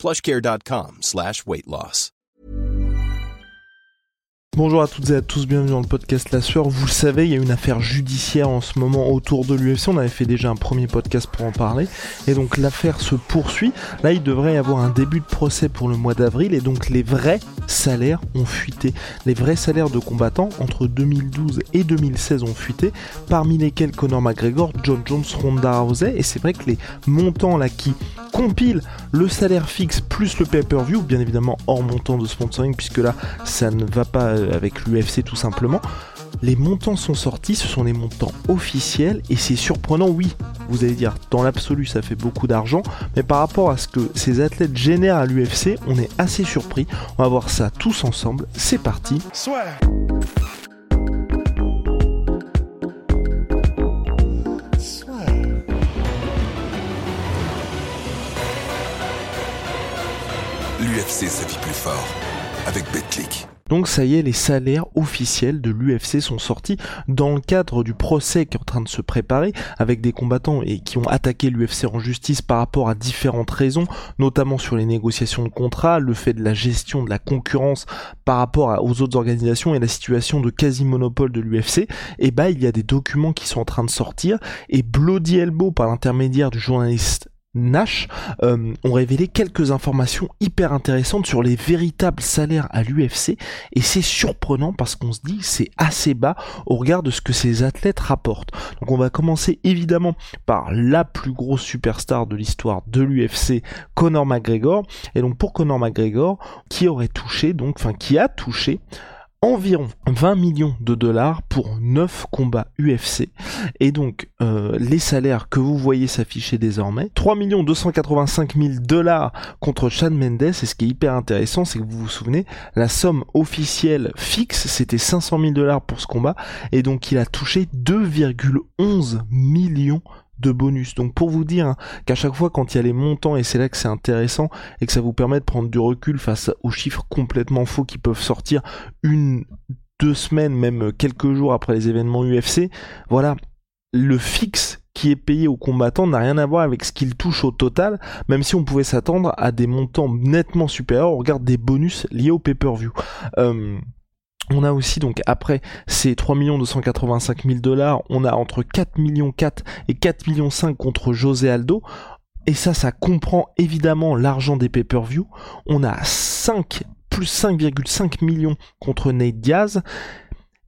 plushcare.com slash. Bonjour à toutes et à tous, bienvenue dans le podcast La Sueur. Vous le savez, il y a une affaire judiciaire en ce moment autour de l'UFC. On avait fait déjà un premier podcast pour en parler. Et donc l'affaire se poursuit. Là, il devrait y avoir un début de procès pour le mois d'avril. Et donc les vrais salaires ont fuité. Les vrais salaires de combattants entre 2012 et 2016 ont fuité. Parmi lesquels Conor McGregor, John Jones, Ronda Rousey. Et c'est vrai que les montants là qui compilent le salaire fixe plus le pay-per-view, bien évidemment hors montant de sponsoring, puisque là, ça ne va pas avec l'UFC tout simplement. Les montants sont sortis, ce sont les montants officiels et c'est surprenant, oui, vous allez dire, dans l'absolu ça fait beaucoup d'argent, mais par rapport à ce que ces athlètes génèrent à l'UFC, on est assez surpris. On va voir ça tous ensemble, c'est parti. Donc ça y est, les salaires officiels de l'UFC sont sortis dans le cadre du procès qui est en train de se préparer avec des combattants et qui ont attaqué l'UFC en justice par rapport à différentes raisons, notamment sur les négociations de contrats, le fait de la gestion de la concurrence par rapport aux autres organisations et la situation de quasi-monopole de l'UFC. Et bah il y a des documents qui sont en train de sortir et Bloody Elbow par l'intermédiaire du journaliste Nash euh, ont révélé quelques informations hyper intéressantes sur les véritables salaires à l'UFC et c'est surprenant parce qu'on se dit c'est assez bas au regard de ce que ces athlètes rapportent. Donc on va commencer évidemment par la plus grosse superstar de l'histoire de l'UFC, Conor McGregor. Et donc pour Conor McGregor, qui aurait touché donc, enfin qui a touché environ 20 millions de dollars pour 9 combats UFC. Et donc, euh, les salaires que vous voyez s'afficher désormais, 3 285 000 dollars contre Chad Mendes. Et ce qui est hyper intéressant, c'est que vous vous souvenez, la somme officielle fixe, c'était 500 000 dollars pour ce combat. Et donc, il a touché 2,11 millions bonus. Donc pour vous dire hein, qu'à chaque fois quand il y a les montants, et c'est là que c'est intéressant, et que ça vous permet de prendre du recul face aux chiffres complètement faux qui peuvent sortir une, deux semaines, même quelques jours après les événements UFC, voilà, le fixe qui est payé aux combattants n'a rien à voir avec ce qu'il touche au total, même si on pouvait s'attendre à des montants nettement supérieurs au regard des bonus liés au pay-per-view. Euh, on a aussi donc après ces 3 285 000 dollars, on a entre 4 millions 4 et 4 millions 5 contre José Aldo. Et ça, ça comprend évidemment l'argent des pay-per-view. On a 5 plus 5,5 millions contre Nate Diaz.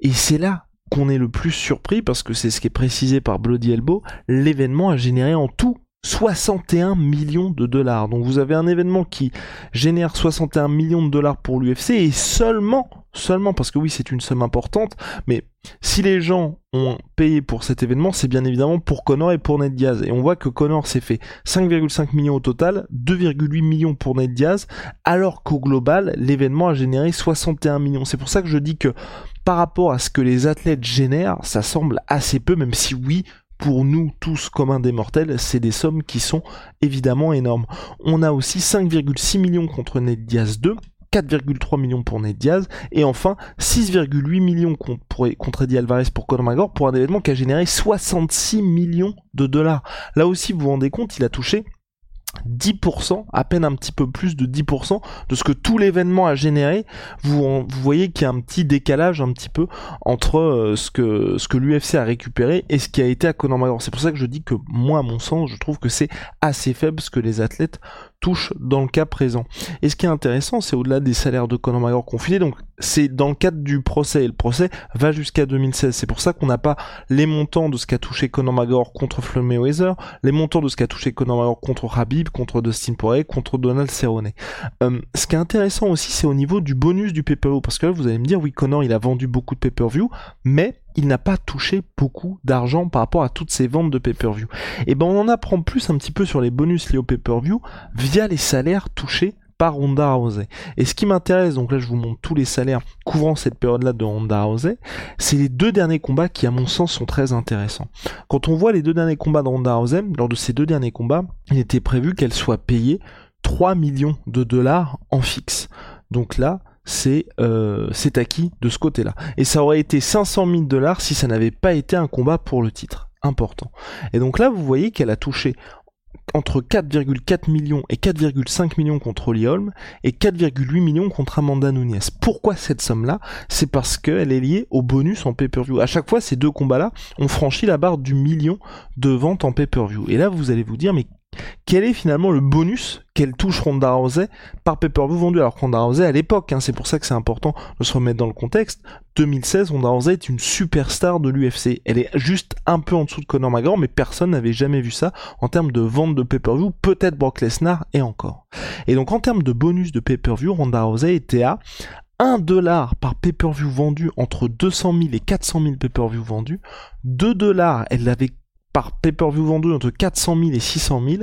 Et c'est là qu'on est le plus surpris parce que c'est ce qui est précisé par Bloody Elbow. L'événement a généré en tout 61 millions de dollars. Donc vous avez un événement qui génère 61 millions de dollars pour l'UFC et seulement seulement parce que oui c'est une somme importante, mais si les gens ont payé pour cet événement, c'est bien évidemment pour Connor et pour Ned Diaz. Et on voit que Connor s'est fait 5,5 millions au total, 2,8 millions pour Ned Diaz, alors qu'au global, l'événement a généré 61 millions. C'est pour ça que je dis que par rapport à ce que les athlètes génèrent, ça semble assez peu, même si oui, pour nous tous communs des mortels, c'est des sommes qui sont évidemment énormes. On a aussi 5,6 millions contre Ned Diaz 2, 4,3 millions pour Ned Diaz, et enfin 6,8 millions contre, Eddie Alvarez pour Conor McGregor pour un événement qui a généré 66 millions de dollars. Là aussi, vous vous rendez compte, il a touché 10%, à peine un petit peu plus de 10% de ce que tout l'événement a généré. Vous, vous voyez qu'il y a un petit décalage un petit peu entre euh, ce que, ce que l'UFC a récupéré et ce qui a été à Conor McGregor. C'est pour ça que je dis que moi, à mon sens, je trouve que c'est assez faible ce que les athlètes touchent dans le cas présent. Et ce qui est intéressant, c'est au-delà des salaires de Conor McGregor confinés, donc c'est dans le cadre du procès, et le procès va jusqu'à 2016. C'est pour ça qu'on n'a pas les montants de ce qu'a touché Conor McGregor contre Floyd Mayweather, les montants de ce qu'a touché Conor McGregor contre Habib, contre Dustin Poirier, contre Donald Cerrone. Euh, ce qui est intéressant aussi, c'est au niveau du bonus du pay-per-view, parce que là, vous allez me dire, oui, Conor, il a vendu beaucoup de pay-per-view, mais il n'a pas touché beaucoup d'argent par rapport à toutes ces ventes de pay-per-view. Et ben on en apprend plus un petit peu sur les bonus liés au pay-per-view via les salaires touchés par Ronda Rousey. Et ce qui m'intéresse, donc là je vous montre tous les salaires couvrant cette période-là de Ronda Rousey, c'est les deux derniers combats qui à mon sens sont très intéressants. Quand on voit les deux derniers combats de Ronda Rousey, lors de ces deux derniers combats, il était prévu qu'elle soit payée 3 millions de dollars en fixe. Donc là, c'est euh, c'est acquis de ce côté-là. Et ça aurait été 500 000 dollars si ça n'avait pas été un combat pour le titre. Important. Et donc là, vous voyez qu'elle a touché entre 4,4 millions et 4,5 millions contre Holly Holm et 4,8 millions contre Amanda Nunes. Pourquoi cette somme-là? C'est parce qu'elle est liée au bonus en pay-per-view. À chaque fois, ces deux combats-là ont franchi la barre du million de ventes en pay-per-view. Et là, vous allez vous dire, mais quel est finalement le bonus qu'elle touche Ronda Rousey par pay-per-view vendu? Alors Ronda Rousey à l'époque, hein, c'est pour ça que c'est important de se remettre dans le contexte, 2016, Ronda Rousey est une superstar de l'UFC. Elle est juste un peu en dessous de Conor McGregor, mais personne n'avait jamais vu ça en termes de vente de pay-per-view, peut-être Brock Lesnar et encore. Et donc en termes de bonus de pay-per-view, Ronda Rousey était à 1 dollar par pay-per-view vendu entre 200 000 et 400 000 pay-per-view vendus. 2 dollars, elle l'avait par pay-per-view vendu entre 400 000 et 600 000,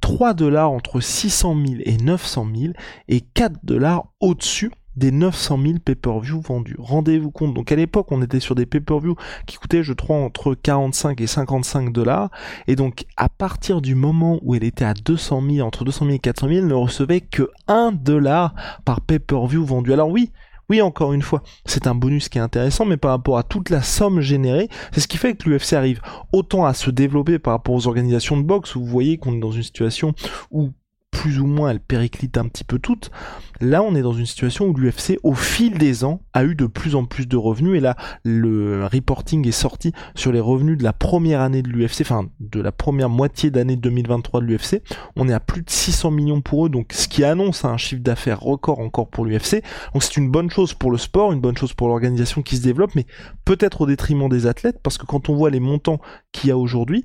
3 dollars entre 600 000 et 900 000 et 4 dollars au-dessus des 900 000 pay-per-view vendus. Rendez-vous compte, donc à l'époque on était sur des pay-per-view qui coûtaient je crois entre 45 et 55 dollars et donc à partir du moment où elle était à 200 000, entre 200 000 et 400 000, elle ne recevait que 1 dollar par pay-per-view vendu. Alors oui, oui, encore une fois, c'est un bonus qui est intéressant, mais par rapport à toute la somme générée, c'est ce qui fait que l'UFC arrive autant à se développer par rapport aux organisations de boxe, où vous voyez qu'on est dans une situation où plus ou moins elle périclite un petit peu toutes. Là, on est dans une situation où l'UFC, au fil des ans, a eu de plus en plus de revenus. Et là, le reporting est sorti sur les revenus de la première année de l'UFC, enfin de la première moitié d'année 2023 de l'UFC. On est à plus de 600 millions pour eux, donc ce qui annonce un chiffre d'affaires record encore pour l'UFC. Donc c'est une bonne chose pour le sport, une bonne chose pour l'organisation qui se développe, mais peut-être au détriment des athlètes, parce que quand on voit les montants qu'il y a aujourd'hui,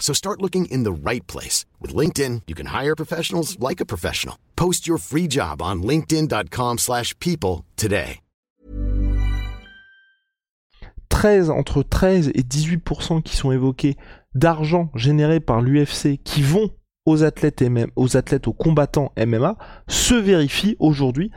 So start looking in the right place. With LinkedIn, you can hire professionals like a professional. Post your free job on linkedin.com slash people today. 13, entre 13 et 18% qui sont évoqués d'argent généré par l'UFC qui vont aux athlètes, aux athlètes, aux combattants MMA, se vérifie aujourd'hui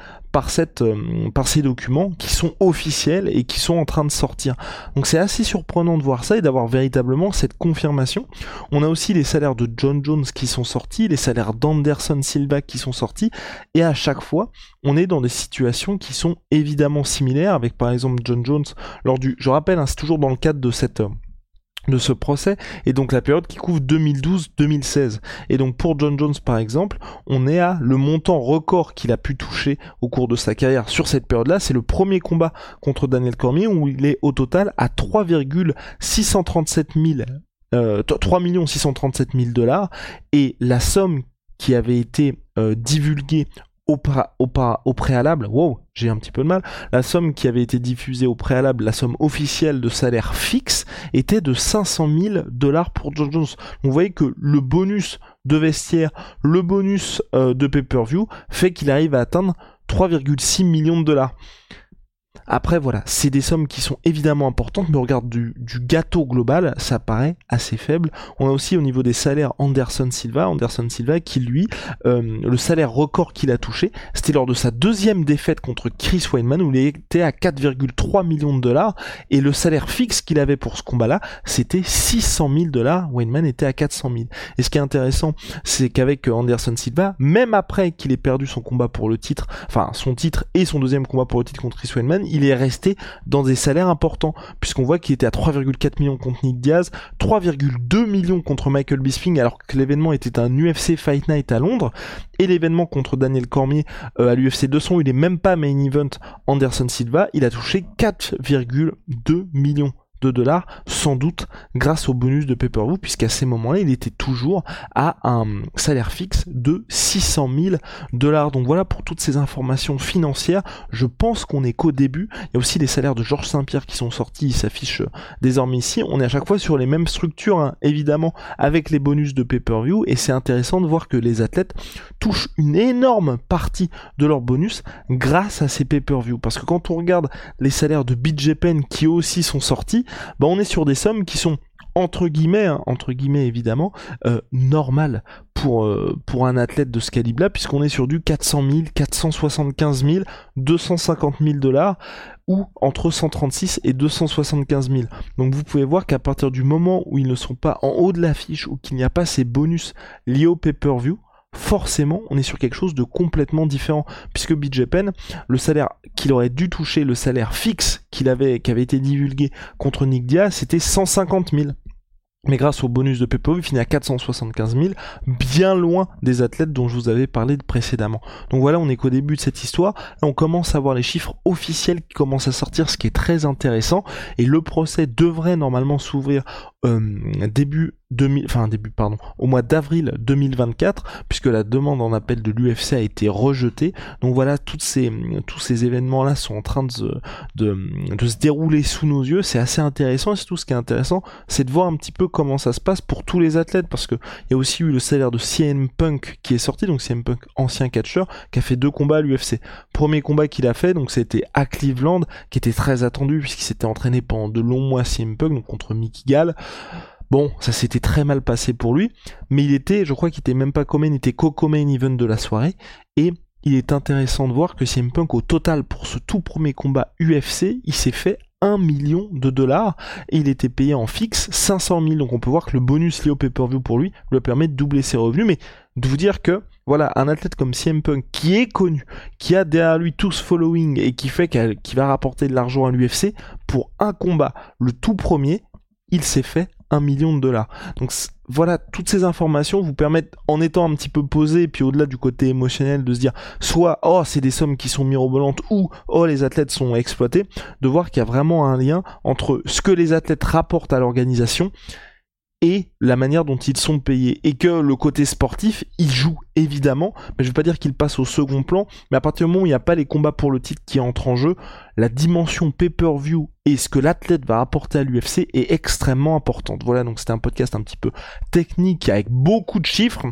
euh, par ces documents qui sont officiels et qui sont en train de sortir. Donc c'est assez surprenant de voir ça et d'avoir véritablement cette confirmation. On a aussi les salaires de John Jones qui sont sortis, les salaires d'Anderson Silva qui sont sortis, et à chaque fois, on est dans des situations qui sont évidemment similaires, avec par exemple John Jones lors du... Je rappelle, hein, c'est toujours dans le cadre de cette... De ce procès et donc la période qui couvre 2012-2016 et donc pour John Jones par exemple on est à le montant record qu'il a pu toucher au cours de sa carrière sur cette période là c'est le premier combat contre Daniel Cormier où il est au total à 3,637 000 euh, 3 637 000 dollars. Et la somme qui avait été euh, divulguée au, préalable, wow, j'ai un petit peu de mal, la somme qui avait été diffusée au préalable, la somme officielle de salaire fixe, était de 500 000 dollars pour John Jones. vous voyez que le bonus de vestiaire, le bonus euh, de pay-per-view, fait qu'il arrive à atteindre 3,6 millions de dollars. Après, voilà, c'est des sommes qui sont évidemment importantes, mais au regard du, gâteau global, ça paraît assez faible. On a aussi au niveau des salaires Anderson Silva, Anderson Silva qui lui, euh, le salaire record qu'il a touché, c'était lors de sa deuxième défaite contre Chris Weinman où il était à 4,3 millions de dollars et le salaire fixe qu'il avait pour ce combat-là, c'était 600 000 dollars. Weinman était à 400 000. Et ce qui est intéressant, c'est qu'avec Anderson Silva, même après qu'il ait perdu son combat pour le titre, enfin son titre et son deuxième combat pour le titre contre Chris Weinman, il est resté dans des salaires importants, puisqu'on voit qu'il était à 3,4 millions contre Nick Diaz, 3,2 millions contre Michael Bisping, alors que l'événement était un UFC Fight Night à Londres, et l'événement contre Daniel Cormier euh, à l'UFC 200, il est même pas main event Anderson Silva, il a touché 4,2 millions de dollars, sans doute grâce au bonus de pay-per-view, puisqu'à ces moments-là, il était toujours à un salaire fixe de 600 000 dollars. Donc voilà pour toutes ces informations financières. Je pense qu'on est qu'au début. Il y a aussi les salaires de Georges Saint-Pierre qui sont sortis, ils s'affichent euh, désormais ici. On est à chaque fois sur les mêmes structures, hein, évidemment, avec les bonus de pay-per-view, et c'est intéressant de voir que les athlètes touchent une énorme partie de leur bonus grâce à ces pay-per-view. Parce que quand on regarde les salaires de BJPen qui aussi sont sortis, bah on est sur des sommes qui sont entre guillemets, hein, entre guillemets évidemment, euh, normal pour, euh, pour un athlète de ce calibre-là, puisqu'on est sur du 400 000, 475 000, 250 000 dollars, ou entre 136 et 275 000. Donc vous pouvez voir qu'à partir du moment où ils ne sont pas en haut de l'affiche, ou qu'il n'y a pas ces bonus liés au pay-per-view, forcément, on est sur quelque chose de complètement différent. Puisque BJPen, le salaire qu'il aurait dû toucher, le salaire fixe qu'il avait, qui avait été divulgué contre Nick Diaz, c'était 150 000. Mais grâce au bonus de PPO, il finit à 475 000, bien loin des athlètes dont je vous avais parlé précédemment. Donc voilà, on est qu'au début de cette histoire. Là, on commence à voir les chiffres officiels qui commencent à sortir, ce qui est très intéressant. Et le procès devrait normalement s'ouvrir euh, début 2000, enfin début pardon, au mois d'avril 2024, puisque la demande en appel de l'UFC a été rejetée. Donc voilà, toutes ces, tous ces événements-là sont en train de, de, de se dérouler sous nos yeux. C'est assez intéressant. Et surtout, ce qui est intéressant, c'est de voir un petit peu comment ça se passe pour tous les athlètes, parce que il y a aussi eu le salaire de CM Punk qui est sorti, donc CM Punk, ancien catcheur, qui a fait deux combats à l'UFC. Premier combat qu'il a fait, donc c'était à Cleveland, qui était très attendu puisqu'il s'était entraîné pendant de longs mois CM Punk, donc contre Mickey Gall. Bon, ça s'était très mal passé pour lui, mais il était, je crois qu'il était même pas comme il était co-main event de la soirée, et il est intéressant de voir que CM Punk au total pour ce tout premier combat UFC, il s'est fait 1 million de dollars et il était payé en fixe 500 000. Donc on peut voir que le bonus lié au pay-per-view pour lui lui permet de doubler ses revenus. Mais de vous dire que voilà, un athlète comme CM Punk qui est connu, qui a derrière lui tout ce following et qui fait qu'il va rapporter de l'argent à l'UFC pour un combat, le tout premier, il s'est fait un million de dollars. Donc voilà, toutes ces informations vous permettent, en étant un petit peu posé, puis au-delà du côté émotionnel, de se dire soit oh c'est des sommes qui sont mirobolantes ou oh les athlètes sont exploités, de voir qu'il y a vraiment un lien entre ce que les athlètes rapportent à l'organisation et la manière dont ils sont payés. Et que le côté sportif, il joue évidemment, mais je veux pas dire qu'il passe au second plan, mais à partir du moment où il n'y a pas les combats pour le titre qui entrent en jeu, la dimension pay-per-view et ce que l'athlète va apporter à l'UFC est extrêmement importante. Voilà, donc c'était un podcast un petit peu technique avec beaucoup de chiffres.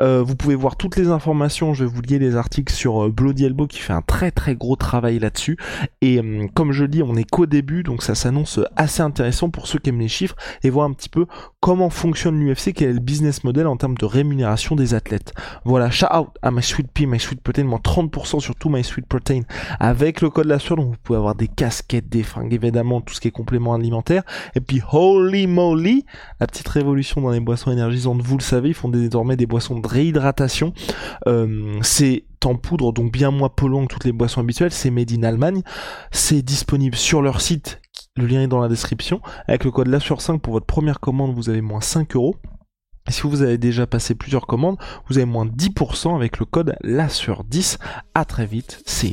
Euh, vous pouvez voir toutes les informations, je vais vous lier les articles sur euh, Bloody Elbow qui fait un très très gros travail là-dessus. Et euh, comme je dis, on est qu'au début, donc ça s'annonce assez intéressant pour ceux qui aiment les chiffres et voir un petit peu comment fonctionne l'UFC, quel est le business model en termes de rémunération des athlètes. Voilà, shout out à My Sweet Pea, My Sweet Protein, moins 30% sur tout My Sweet Protein avec le code la donc vous pouvez avoir des casquettes, des fringues, évidemment, tout ce qui est complément alimentaire. Et puis, holy moly, la petite révolution dans les boissons énergisantes, vous le savez, ils font désormais des boissons de réhydratation. Euh, c'est en poudre, donc bien moins polluant que toutes les boissons habituelles. C'est made in Allemagne. C'est disponible sur leur site. Le lien est dans la description. Avec le code la sueur 5 pour votre première commande, vous avez moins 5 euros. Si vous avez déjà passé plusieurs commandes, vous avez moins 10% avec le code la sur 10. À très vite, c'est